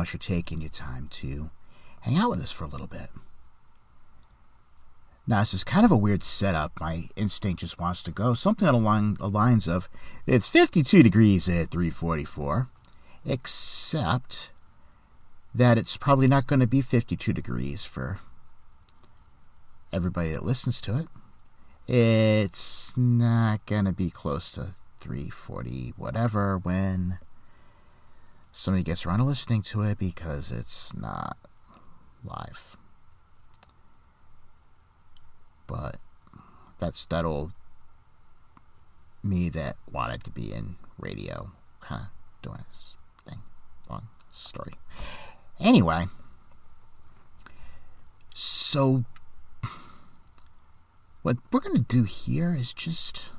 much for taking your time to hang out with us for a little bit. Now, this is kind of a weird setup. My instinct just wants to go something along the lines of it's 52 degrees at 344, except that it's probably not going to be 52 degrees for everybody that listens to it. It's not going to be close to 340, whatever, when somebody gets around to listening to it because it's not live. But that's that old me that wanted to be in radio, kind of doing this thing. Long story. Anyway, so what we're gonna do here is just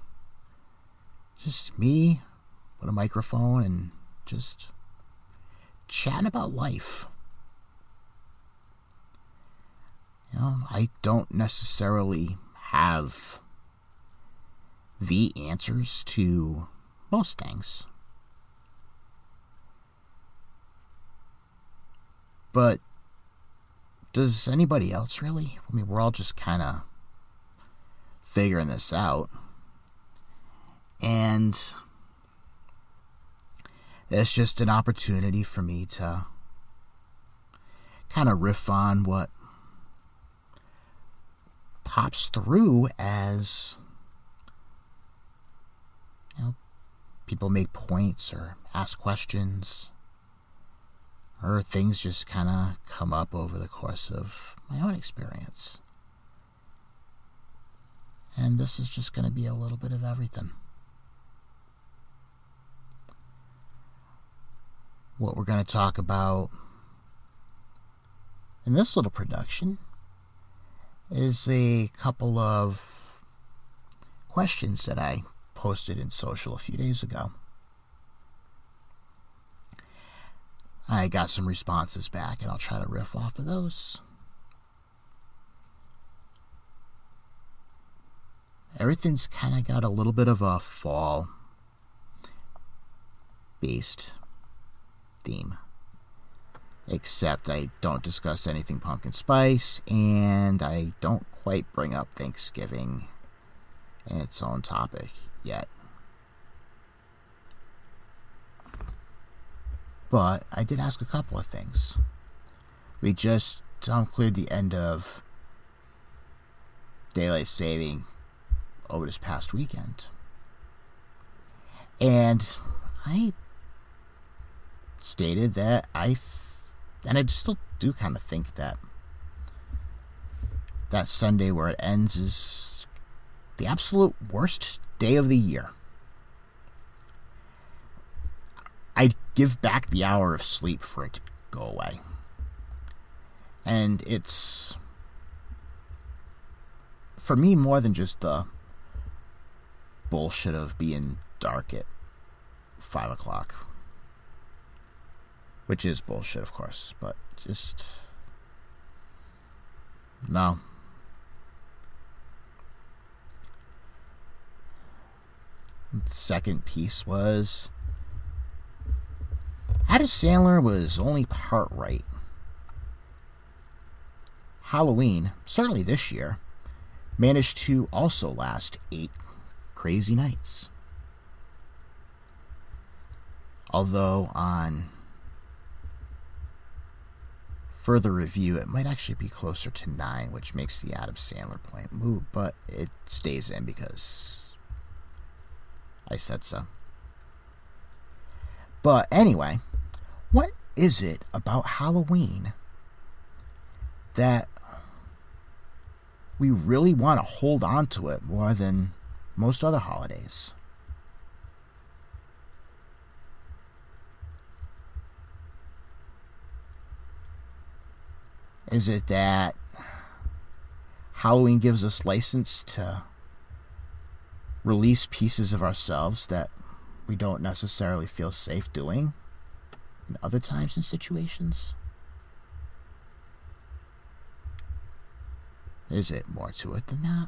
just me with a microphone and just chatting about life. You know, I don't necessarily have the answers to most things. But does anybody else really? I mean, we're all just kind of figuring this out. And it's just an opportunity for me to kind of riff on what pops through as you know people make points or ask questions or things just kind of come up over the course of my own experience. And this is just going to be a little bit of everything. What we're going to talk about in this little production is a couple of questions that I posted in social a few days ago. I got some responses back, and I'll try to riff off of those. Everything's kind of got a little bit of a fall based theme except I don't discuss anything pumpkin spice, and I don't quite bring up Thanksgiving in its own topic yet. But I did ask a couple of things. We just um, cleared the end of daylight saving over this past weekend. And I stated that I and I still do kind of think that that Sunday where it ends is the absolute worst day of the year. I'd give back the hour of sleep for it to go away. And it's for me more than just the bullshit of being dark at five o'clock which is bullshit, of course, but just. No. Second piece was. Adam Sandler was only part right. Halloween, certainly this year, managed to also last eight crazy nights. Although on further review, it might actually be closer to 9, which makes the Adam Sandler point move, but it stays in because I said so. But anyway, what is it about Halloween that we really want to hold on to it more than most other holidays? Is it that Halloween gives us license to release pieces of ourselves that we don't necessarily feel safe doing in other times and situations? Is it more to it than that?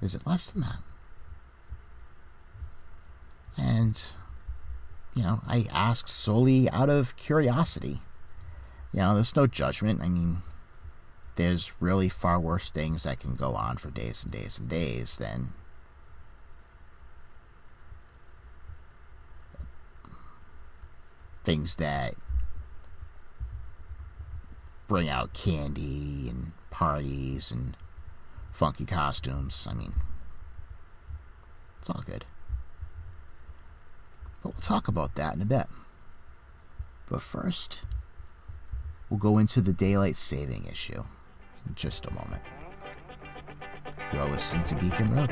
Is it less than that? And you know, I asked solely out of curiosity. You know, there's no judgment. I mean, there's really far worse things that can go on for days and days and days than things that bring out candy and parties and funky costumes. I mean, it's all good. But we'll talk about that in a bit. But first, we'll go into the daylight saving issue in just a moment. You are listening to Beacon Road.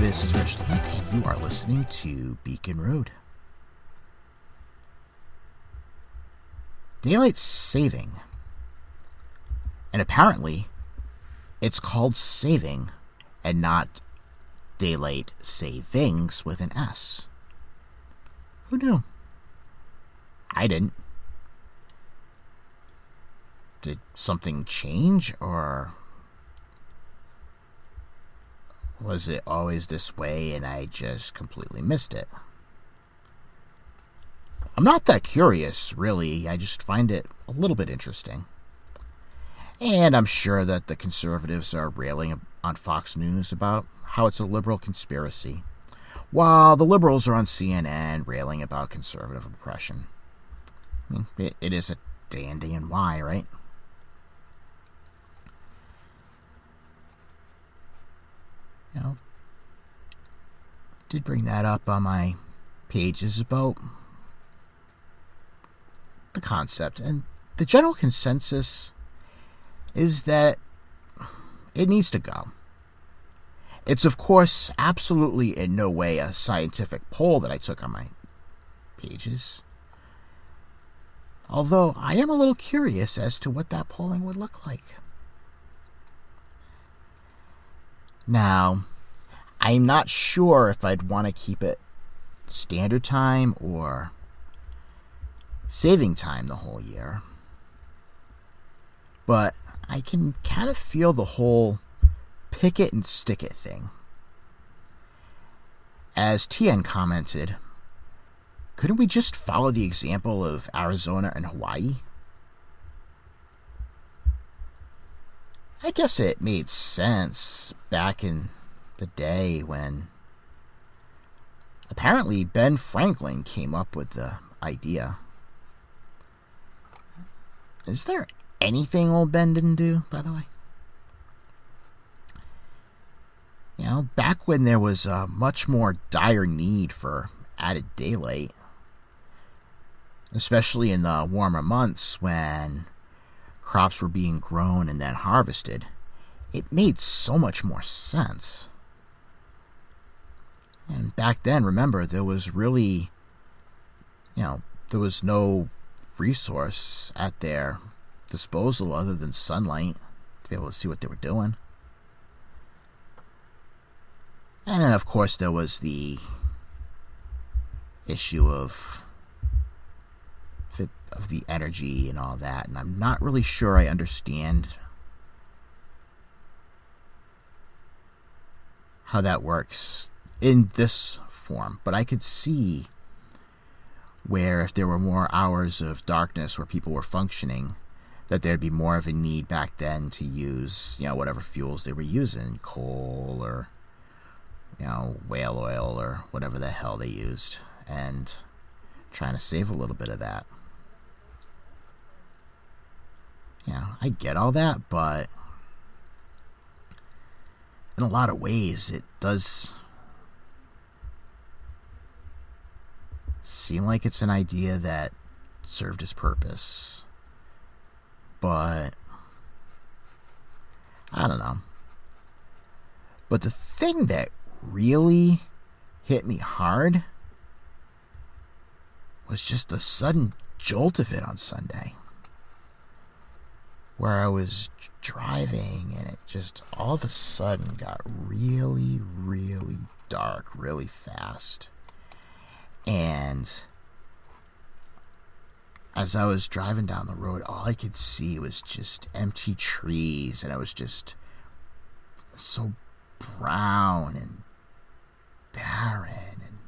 This is Rich Leak, you are listening to Beacon Road. Daylight saving. And apparently, it's called saving and not daylight savings with an S. Who knew? I didn't. Did something change or was it always this way and I just completely missed it? I'm not that curious, really. I just find it a little bit interesting. And I'm sure that the conservatives are railing on Fox News about how it's a liberal conspiracy, while the liberals are on CNN railing about conservative oppression. I mean, it, it is a dandy and why, right? You know, did bring that up on my pages about the concept and the general consensus is that it needs to go. It's, of course, absolutely in no way a scientific poll that I took on my pages. Although I am a little curious as to what that polling would look like. Now, I'm not sure if I'd want to keep it standard time or saving time the whole year. But I can kind of feel the whole pick it and stick it thing. As TN commented, couldn't we just follow the example of Arizona and Hawaii? I guess it made sense back in the day when apparently Ben Franklin came up with the idea. Is there anything old Ben didn't do, by the way? You know, back when there was a much more dire need for added daylight, especially in the warmer months when crops were being grown and then harvested, it made so much more sense. And back then, remember, there was really, you know, there was no resource at their disposal other than sunlight to be able to see what they were doing. And then, of course, there was the issue of of the energy and all that, and I'm not really sure I understand how that works in this form, but I could see where if there were more hours of darkness where people were functioning, that there'd be more of a need back then to use, you know, whatever fuels they were using, coal or, you know, whale oil or whatever the hell they used, and trying to save a little bit of that. Yeah, I get all that, but in a lot of ways, it does seem like it's an idea that served its purpose. But I don't know. But the thing that really hit me hard was just the sudden jolt of it on Sunday. Where I was driving and it just all of a sudden got really, really dark really fast. And as I was driving down the road, all I could see was just empty trees, and it was just so brown and barren and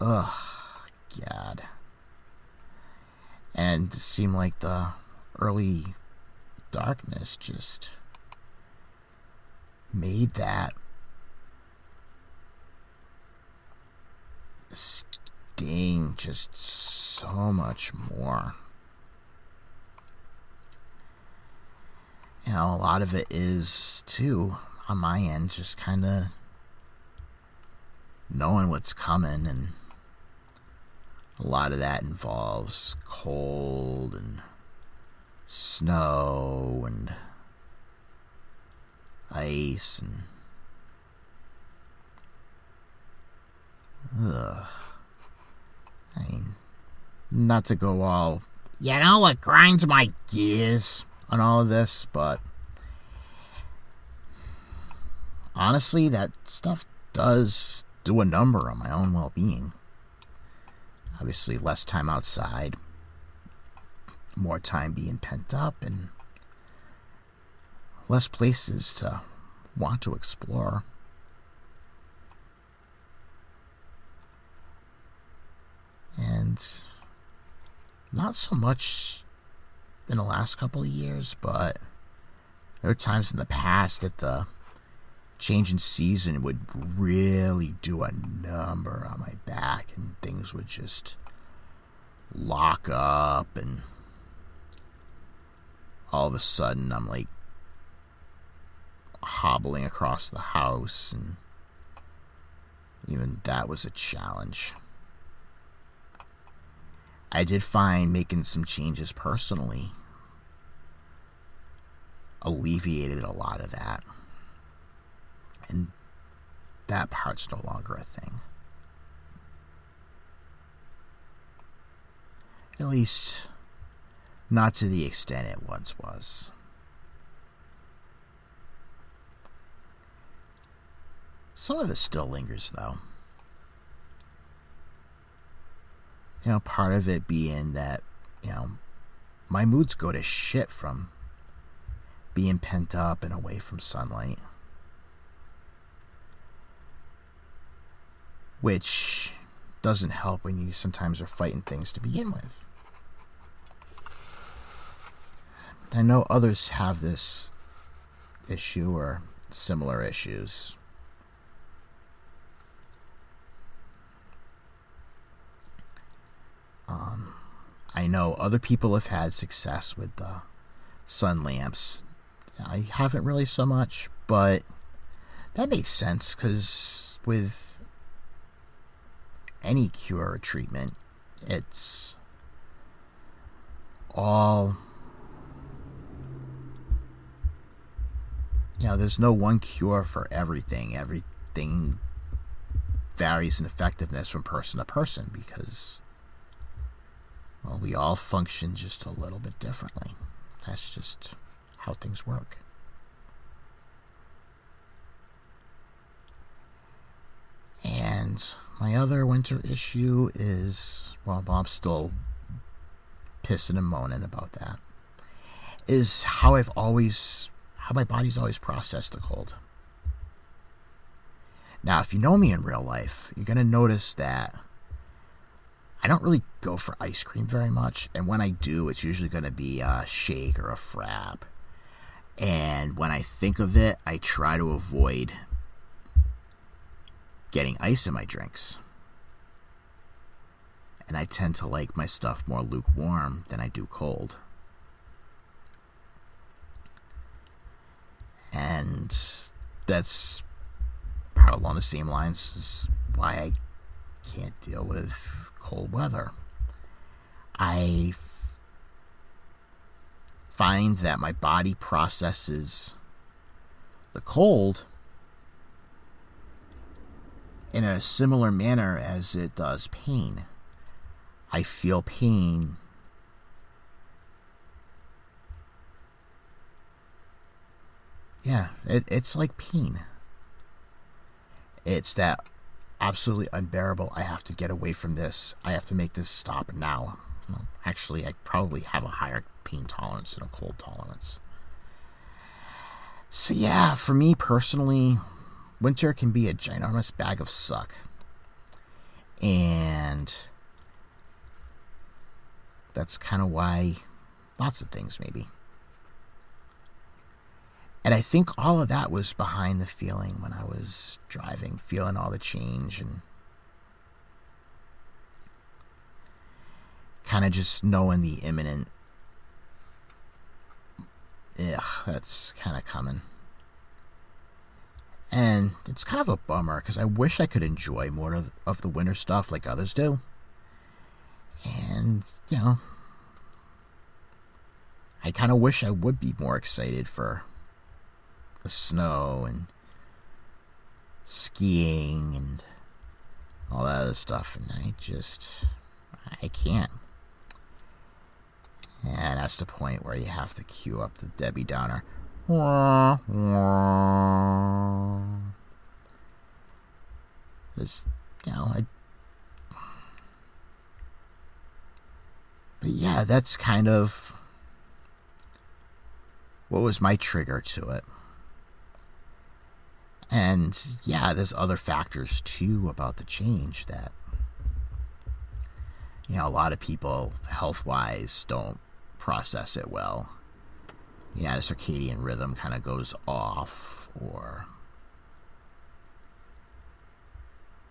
ugh, God. And it seemed like the early darkness just made that sting just so much more. You know, a lot of it is, too, on my end, just kind of knowing what's coming, and a lot of that involves cold and snow and ice and ugh. I mean, not to go all, you know what grinds my gears on all of this, but honestly, that stuff does do a number on my own well being. Obviously, less time outside, more time being pent up, and less places to want to explore. And not so much in the last couple of years, but there were times in the past that the change in season would really do a number on my back and things would just lock up and all of a sudden I'm like hobbling across the house and even that was a challenge. I did find making some changes personally alleviated a lot of that. And that part's no longer a thing. At least, not to the extent it once was. Some of it still lingers, though. You know, part of it being that, you know, my moods go to shit from being pent up and away from sunlight. Which doesn't help when you sometimes are fighting things to begin with. I know others have this issue or similar issues. Um, I know other people have had success with the sun lamps. I haven't really so much, but that makes sense because with any cure or treatment, it's all. You know, there's no one cure for everything. Everything varies in effectiveness from person to person because well, we all function just a little bit differently. That's just how things work. And my other winter issue is, well, Bob's still pissing and moaning about that, is how I've always, how my body's always processed the cold. Now, if you know me in real life, you're going to notice that I don't really go for ice cream very much, and when I do, it's usually going to be a shake or a frap. And when I think of it, I try to avoid getting ice in my drinks. And I tend to like my stuff more lukewarm than I do cold. And that's part along the same lines as why I can't deal with cold weather. I f- find that my body processes the cold in a similar manner as it does pain. I feel pain Yeah, it, it's like pain. It's that absolutely unbearable. I have to get away from this. I have to make this stop now. Well, actually, I probably have a higher pain tolerance than a cold tolerance. So, yeah, for me personally, winter can be a ginormous bag of suck. And that's kind of why lots of things, maybe. And I think all of that was behind the feeling when I was driving, feeling all the change and kind of just knowing the imminent. Ugh, that's kind of coming. And it's kind of a bummer because I wish I could enjoy more of, of the winter stuff like others do. And, you know, I kind of wish I would be more excited for the snow and skiing and all that other stuff, and I just I can't. And that's the point where you have to cue up the Debbie Downer. Just, you know, I. But yeah, that's kind of what was my trigger to it. And yeah, there's other factors too about the change that, you know, a lot of people health wise don't process it well. Yeah, the circadian rhythm kind of goes off, or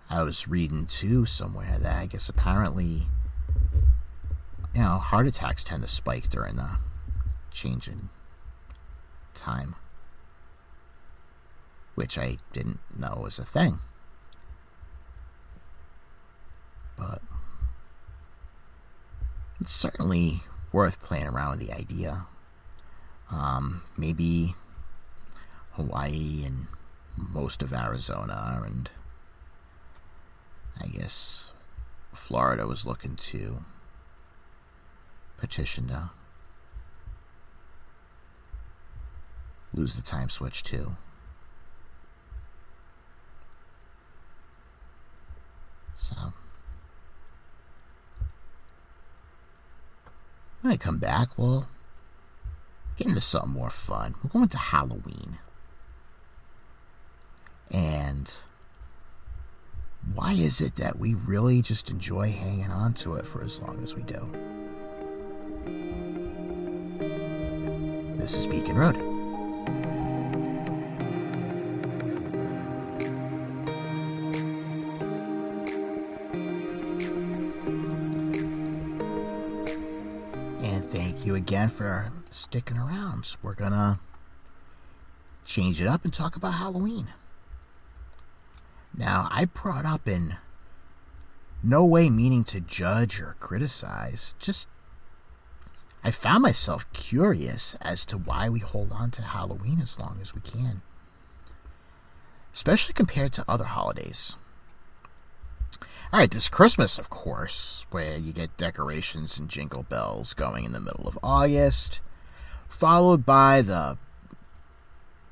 I was reading too somewhere that I guess apparently, you know, heart attacks tend to spike during the change in time which I didn't know was a thing. But it's certainly worth playing around with the idea. Um, maybe Hawaii and most of Arizona and I guess Florida was looking to petition to lose the time switch too. So, when I come back, we'll get into something more fun. We're going to Halloween. And why is it that we really just enjoy hanging on to it for as long as we do? This is Beacon Road. Again for sticking around. We're gonna change it up and talk about Halloween. Now, I brought up in no way meaning to judge or criticize, just I found myself curious as to why we hold on to Halloween as long as we can, especially compared to other holidays. All right, this Christmas, of course, where you get decorations and jingle bells going in the middle of August, followed by the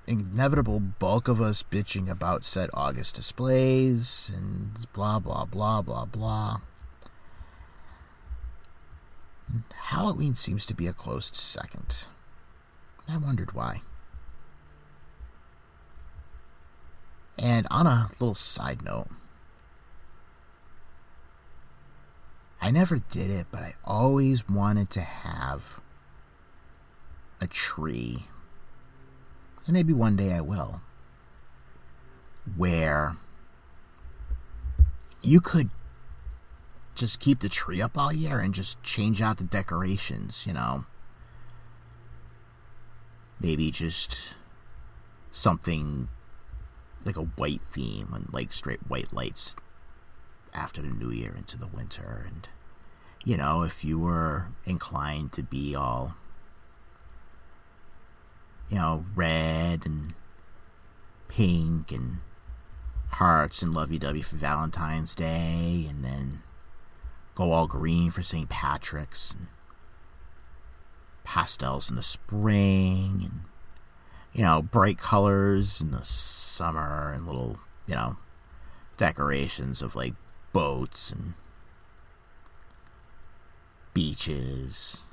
inevitable bulk of us bitching about said August displays and blah, blah, blah, blah, blah. Halloween seems to be a close second. I wondered why. And on a little side note, I never did it, but I always wanted to have a tree. And maybe one day I will. Where you could just keep the tree up all year and just change out the decorations, you know. Maybe just something like a white theme and like straight white lights after the new year into the winter and you know if you were inclined to be all you know red and pink and hearts and lovey-dovey for valentine's day and then go all green for st patrick's and pastels in the spring and you know bright colors in the summer and little you know decorations of like boats and beaches.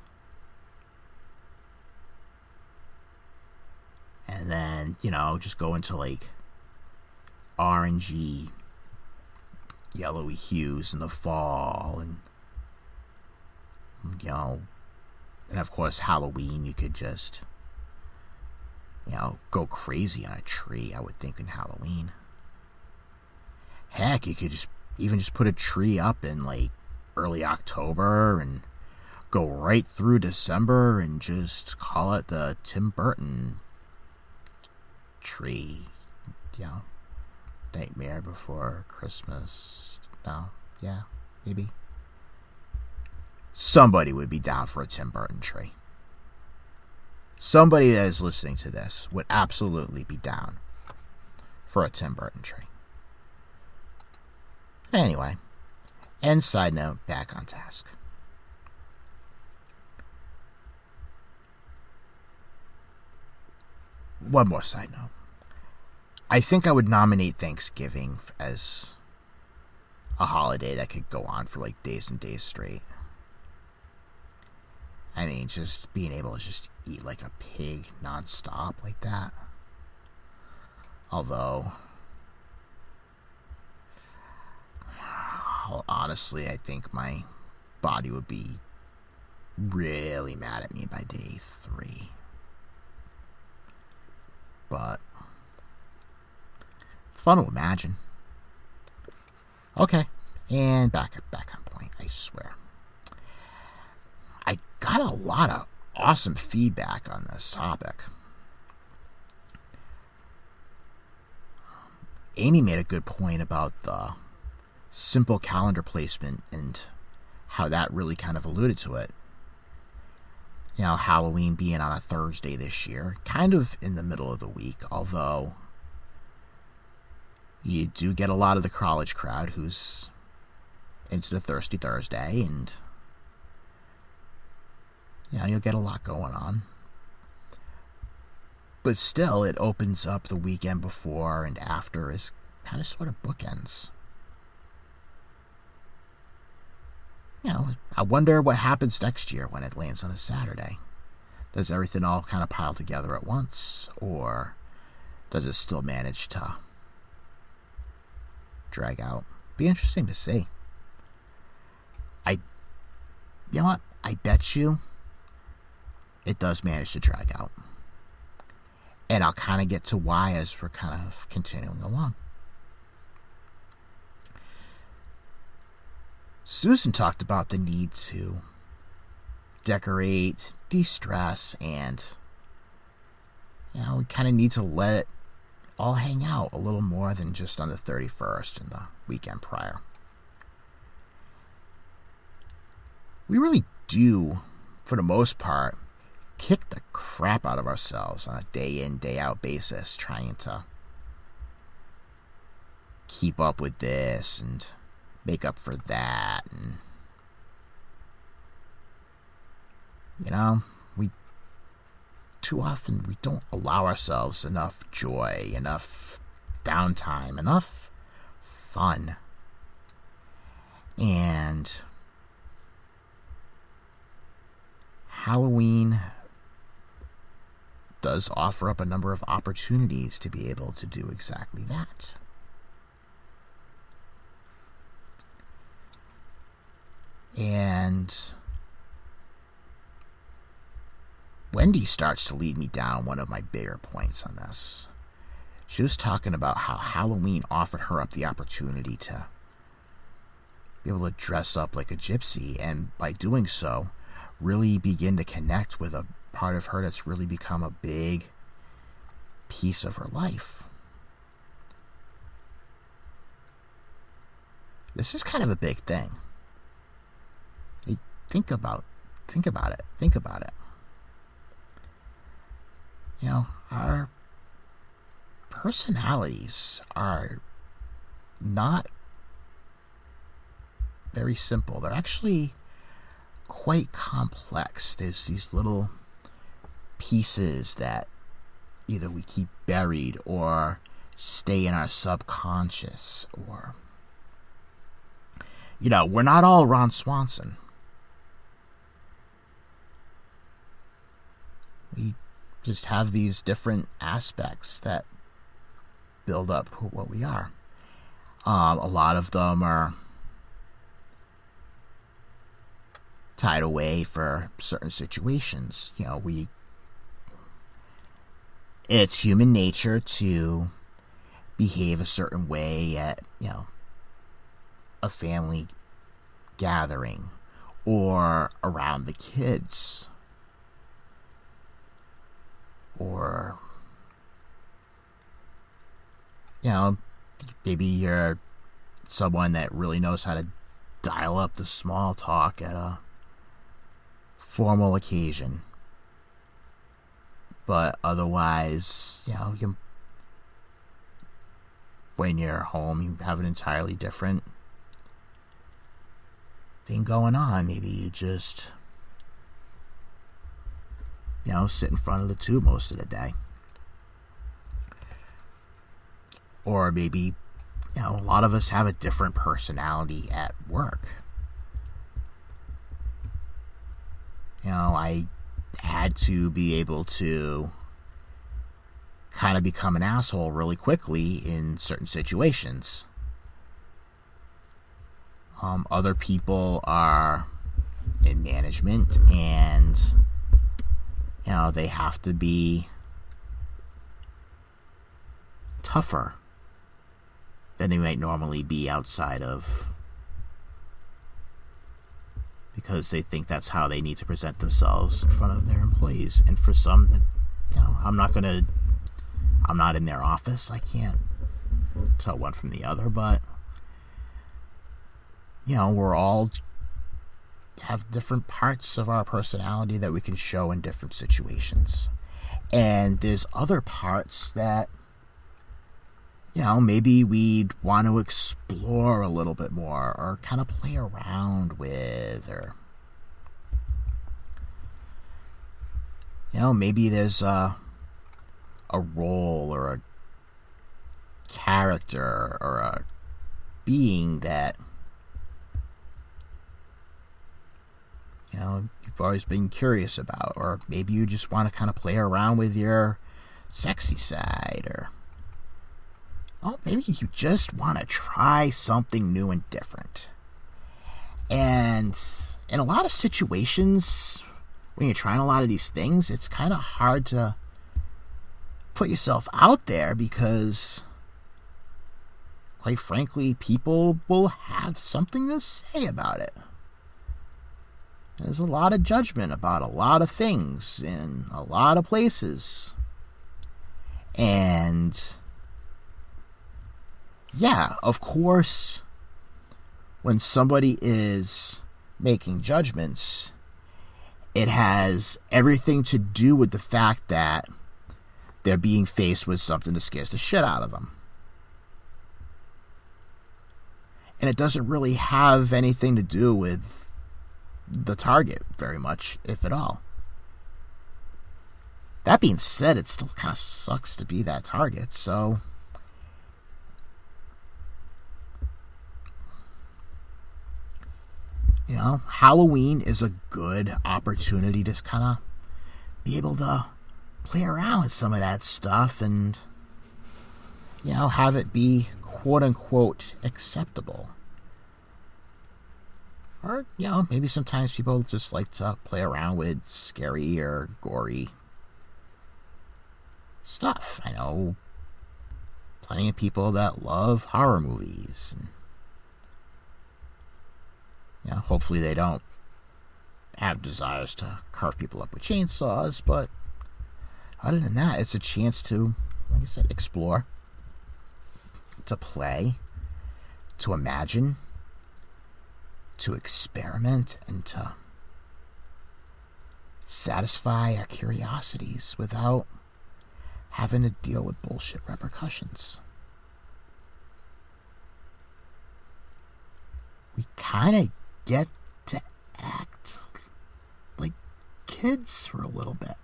And then, you know, just go into like orangey, yellowy hues in the fall and you know and of course Halloween you could just you know go crazy on a tree I would think in Halloween heck you could just even just put a tree up in like early October and go right through December and just call it the Tim Burton tree. Know Nightmare Before Christmas. No. Yeah. Maybe. Somebody would be down for a Tim Burton tree. Somebody that is listening to this would absolutely be down for a Tim Burton tree. Anyway, and side note, back on task. One more side note. I think I would nominate Thanksgiving as a holiday that could go on for like days and days straight. I mean, just being able to just eat like a pig nonstop like that. Although, honestly, I think my body would be really mad at me by day three. But it's fun to imagine. Okay, and back up, back on point. I swear I got a lot of awesome feedback on this topic. Um, Amy made a good point about the simple calendar placement and how that really kind of alluded to it. You know, Halloween being on a Thursday this year, kind of in the middle of the week, although you do get a lot of the college crowd who's into the Thirsty Thursday and yeah, you'll get a lot going on. But still, it opens up the weekend before and after as kind of sort of bookends. Know, I wonder what happens next year when it lands on a Saturday. Does everything all kind of pile together at once? Or does it still manage to drag out? Be interesting to see. I, you know what? I bet you it does manage to drag out. And I'll kind of get to why as we're kind of continuing along. Susan talked about the need to decorate, de stress, and, you know, we kind of need to let it all hang out a little more than just on the 31st and the weekend prior. We really do, for the most part, kick the crap out of ourselves on a day in, day out basis, trying to keep up with this and make up for that. And, you know, we too often we don't allow ourselves enough joy, enough downtime, enough fun. And Halloween does offer up a number of opportunities to be able to do exactly that. And Wendy starts to lead me down one of my bigger points on this. She was talking about how Halloween offered her up the opportunity to be able to dress up like a gypsy, and by doing so, really begin to connect with a part of her that's really become a big piece of her life. This is kind of a big thing. Think about think about it. Think about it. You know, our personalities are not very simple. They're actually quite complex. There's these little pieces that either we keep buried or stay in our subconscious or you know, we're not all Ron Swanson. We just have these different aspects that build up what we are. Um, a lot of them are tied away for certain situations. You know, we. It's human nature to behave a certain way at, you know, a family gathering or around the kids or you know maybe you're someone that really knows how to dial up the small talk at a formal occasion but otherwise you know you when you're home you have an entirely different thing going on. Maybe you just, you know, sit in front of the tube most of the day. Or maybe, you know, a lot of us have a different personality at work. You know, I had to be able to kind of become an asshole really quickly in certain situations. Um, other people are in management and you know they have to be tougher than they might normally be outside of because they think that's how they need to present themselves in front of their employees. And for some you know I'm not going to I'm not in their office. I can't tell one from the other but you know, we're all have different parts of our personality that we can show in different situations. And there's other parts that, you know, maybe we'd want to explore a little bit more or kind of play around with or. You know, maybe there's a, a role or a character or a being that you know you've always been curious about, or maybe you just want to kind of play around with your sexy side, or oh, maybe you just want to try something new and different. And in a lot of situations, when you're trying a lot of these things, it's kind of hard to put yourself out there because, quite frankly, people will have something to say about it. There's a lot of judgment about a lot of things in a lot of places. And yeah, of course, when somebody is making judgments, it has everything to do with the fact that they're being faced with something that scares the shit out of them. And it doesn't really have anything to do with the target very much, if at all. That being said, it still kind of sucks to be that target, so. You know, Halloween is a good opportunity to kind of be able to play around with some of that stuff and, you know, have it be quote unquote acceptable. Or, you know, maybe sometimes people just like to play around with scary or gory stuff. I know plenty of people that love horror movies. And, you know, hopefully they don't have desires to carve people up with chainsaws, but other than that, it's a chance to, like I said, explore, to play, to imagine to experiment and to satisfy our curiosities without having to deal with bullshit repercussions. We kind of get to act like kids for a little bit.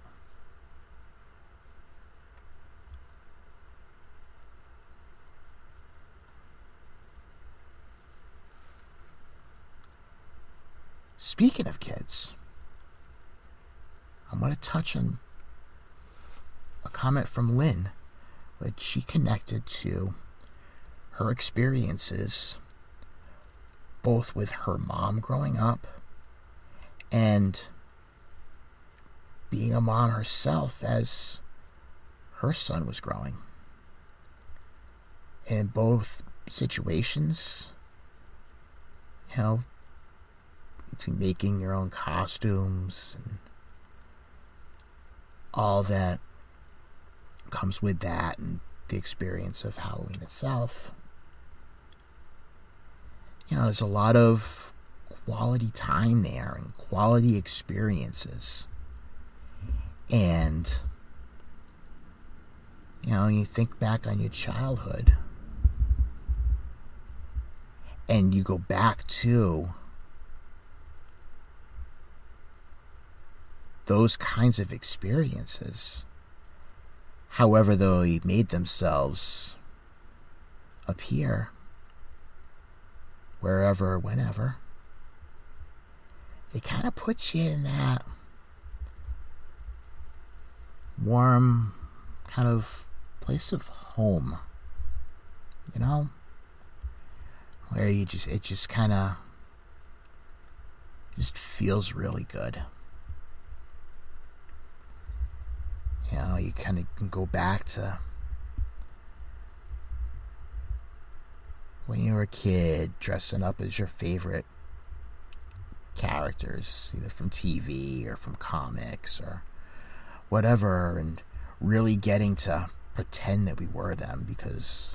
Speaking of kids, I'm going to touch on a comment from Lynn, which she connected to her experiences both with her mom growing up and being a mom herself as her son was growing. In both situations, you know, between making your own costumes and all that comes with that and the experience of Halloween itself. You know, there's a lot of quality time there and quality experiences. And, you know, you think back on your childhood and you go back to those kinds of experiences, however though they made themselves appear, wherever, whenever, it kind of puts you in that warm kind of place of home, you know, where you just, it just kind of just feels really good. You know, you kind of can go back to when you were a kid dressing up as your favorite characters, either from TV or from comics or whatever, and really getting to pretend that we were them because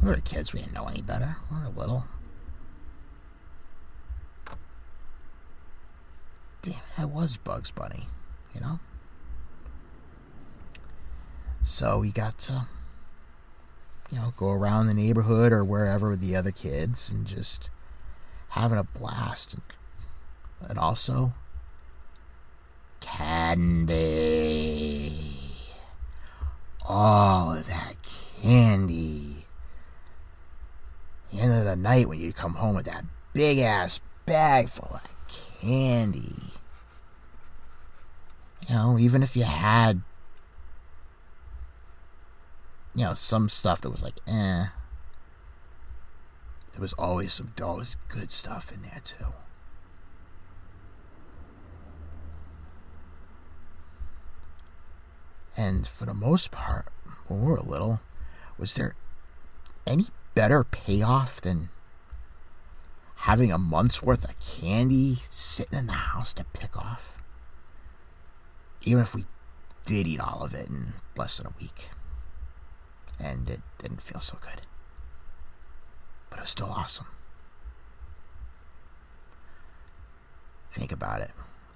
we were kids, we didn't know any better. We were little. Damn it, I was Bugs Bunny, you know? So we got to, you know, go around the neighborhood or wherever with the other kids and just having a blast. And also, candy. All of that candy. The end of the night when you come home with that big ass bag full of candy. You know, even if you had you know, some stuff that was like, eh. There was always some always good stuff in there too. And for the most part, when we were little, was there any better payoff than having a month's worth of candy sitting in the house to pick off? Even if we did eat all of it in less than a week and it didn't feel so good. But it was still awesome. Think about it.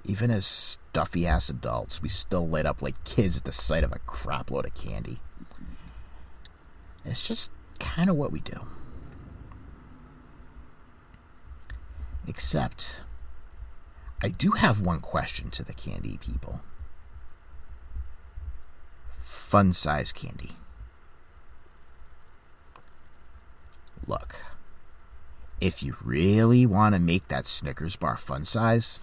Even as stuffy ass adults, we still lit up like kids at the sight of a crapload of candy. It's just kind of what we do. Except, I do have one question to the candy people fun size candy. Look, if you really want to make that Snickers bar fun size,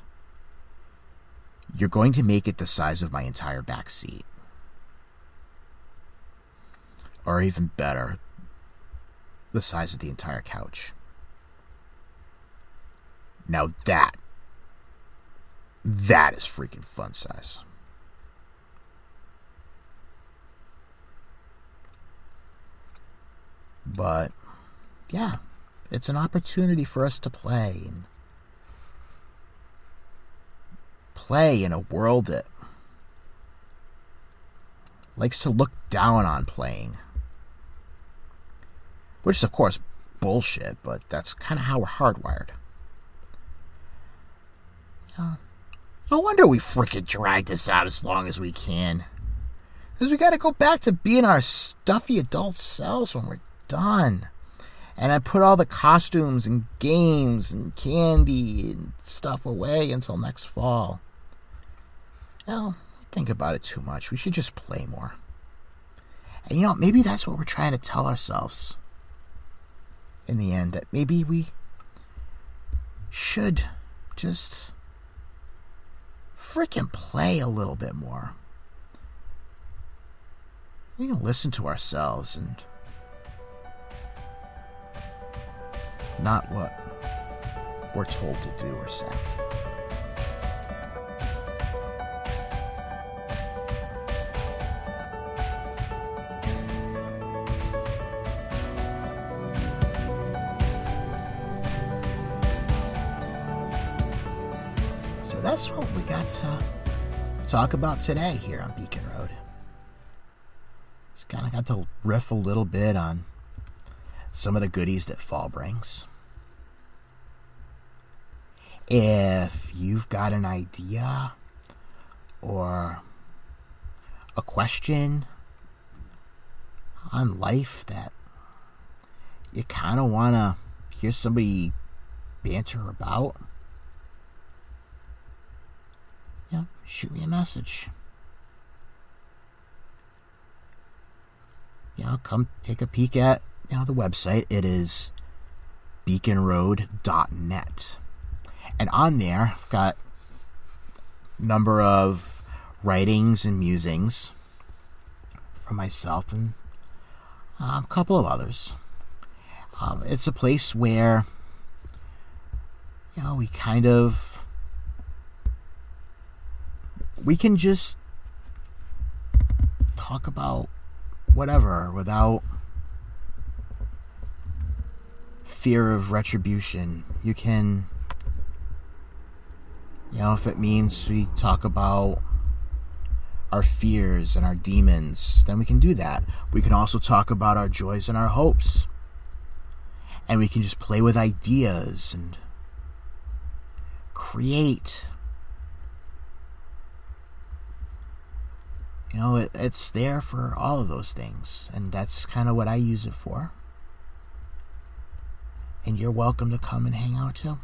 you're going to make it the size of my entire back seat. Or even better, the size of the entire couch. Now that, that is freaking fun size. But yeah, it's an opportunity for us to play and play in a world that likes to look down on playing. Which is, of course, bullshit, but that's kind of how we're hardwired. No wonder we frickin' drag this out as long as we can. Because we gotta go back to being our stuffy adult selves when we're done and I put all the costumes and games and candy and stuff away until next fall. Well, think about it too much. We should just play more. And you know, maybe that's what we're trying to tell ourselves in the end that maybe we should just freaking play a little bit more. We can listen to ourselves and not what we're told to do or say. So that's what we got to talk about today here on Beacon Road. Just kind of got to riff a little bit on some of the goodies that fall brings. If you've got an idea or a question on life that you kind of want to hear somebody banter about, yeah, shoot me a message. You know, come take a peek at know the website. It is beaconroad.net. And on there, I've got a number of writings and musings from myself and um, a couple of others. Um, it's a place where, you know, we kind of we can just talk about whatever without fear of retribution. You can you know, if it means we talk about our fears and our demons, then we can do that. We can also talk about our joys and our hopes. And we can just play with ideas and create. You know, it, it's there for all of those things. And that's kind of what I use it for. And you're welcome to come and hang out too.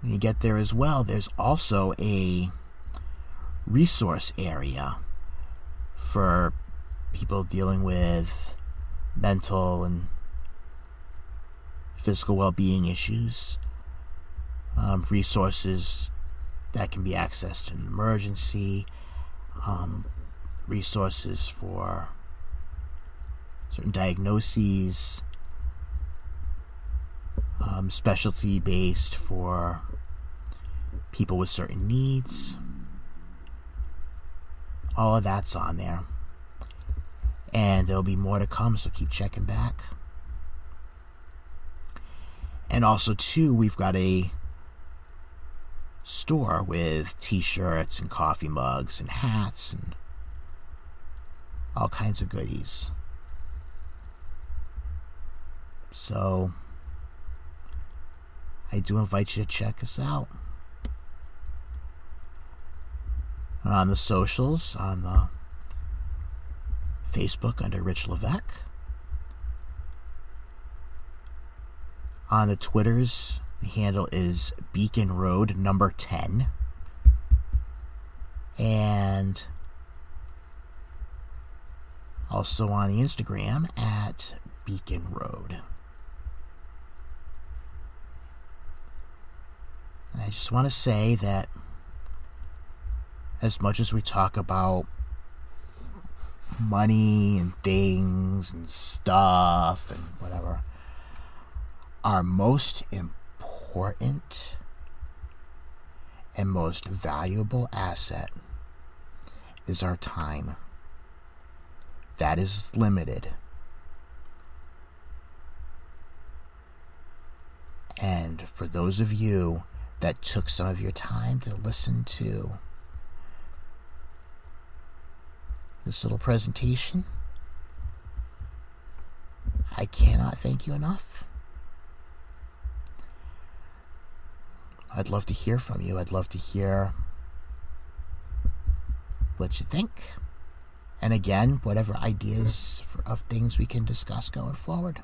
When you get there as well, there's also a resource area for people dealing with mental and physical well being issues. Um, resources that can be accessed in an emergency, um, resources for certain diagnoses, um, specialty based for people with certain needs. All of that's on there. And there'll be more to come, so keep checking back. And also, too, we've got a store with t shirts and coffee mugs and hats and all kinds of goodies. So, I do invite you to check us out. on the socials, on the Facebook under Rich Levesque. On the Twitters, the handle is Beacon Road number 10. And also on the Instagram at Beacon Road. And I just want to say that as much as we talk about money and things and stuff and whatever, our most important and most valuable asset is our time. That is limited. And for those of you that took some of your time to listen to this little presentation. I cannot thank you enough. I'd love to hear from you. I'd love to hear what you think. And again, whatever ideas for, of things we can discuss going forward.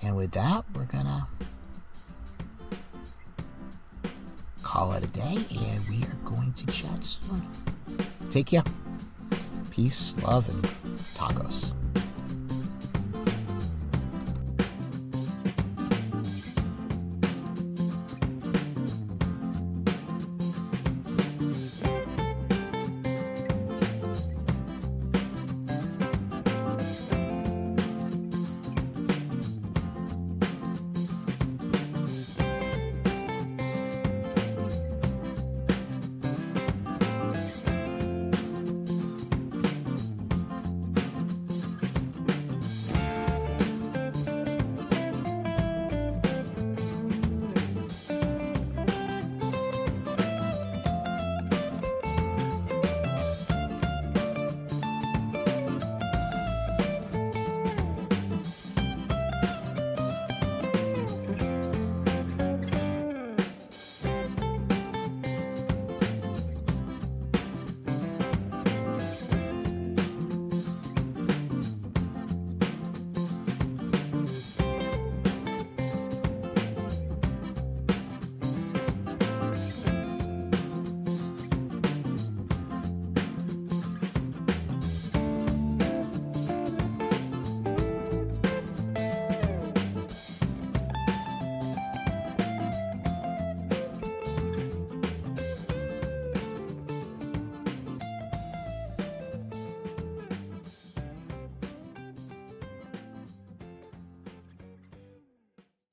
And with that, we're to call it a day, and we are going to chat soon. Take care. Peace, love, and tacos.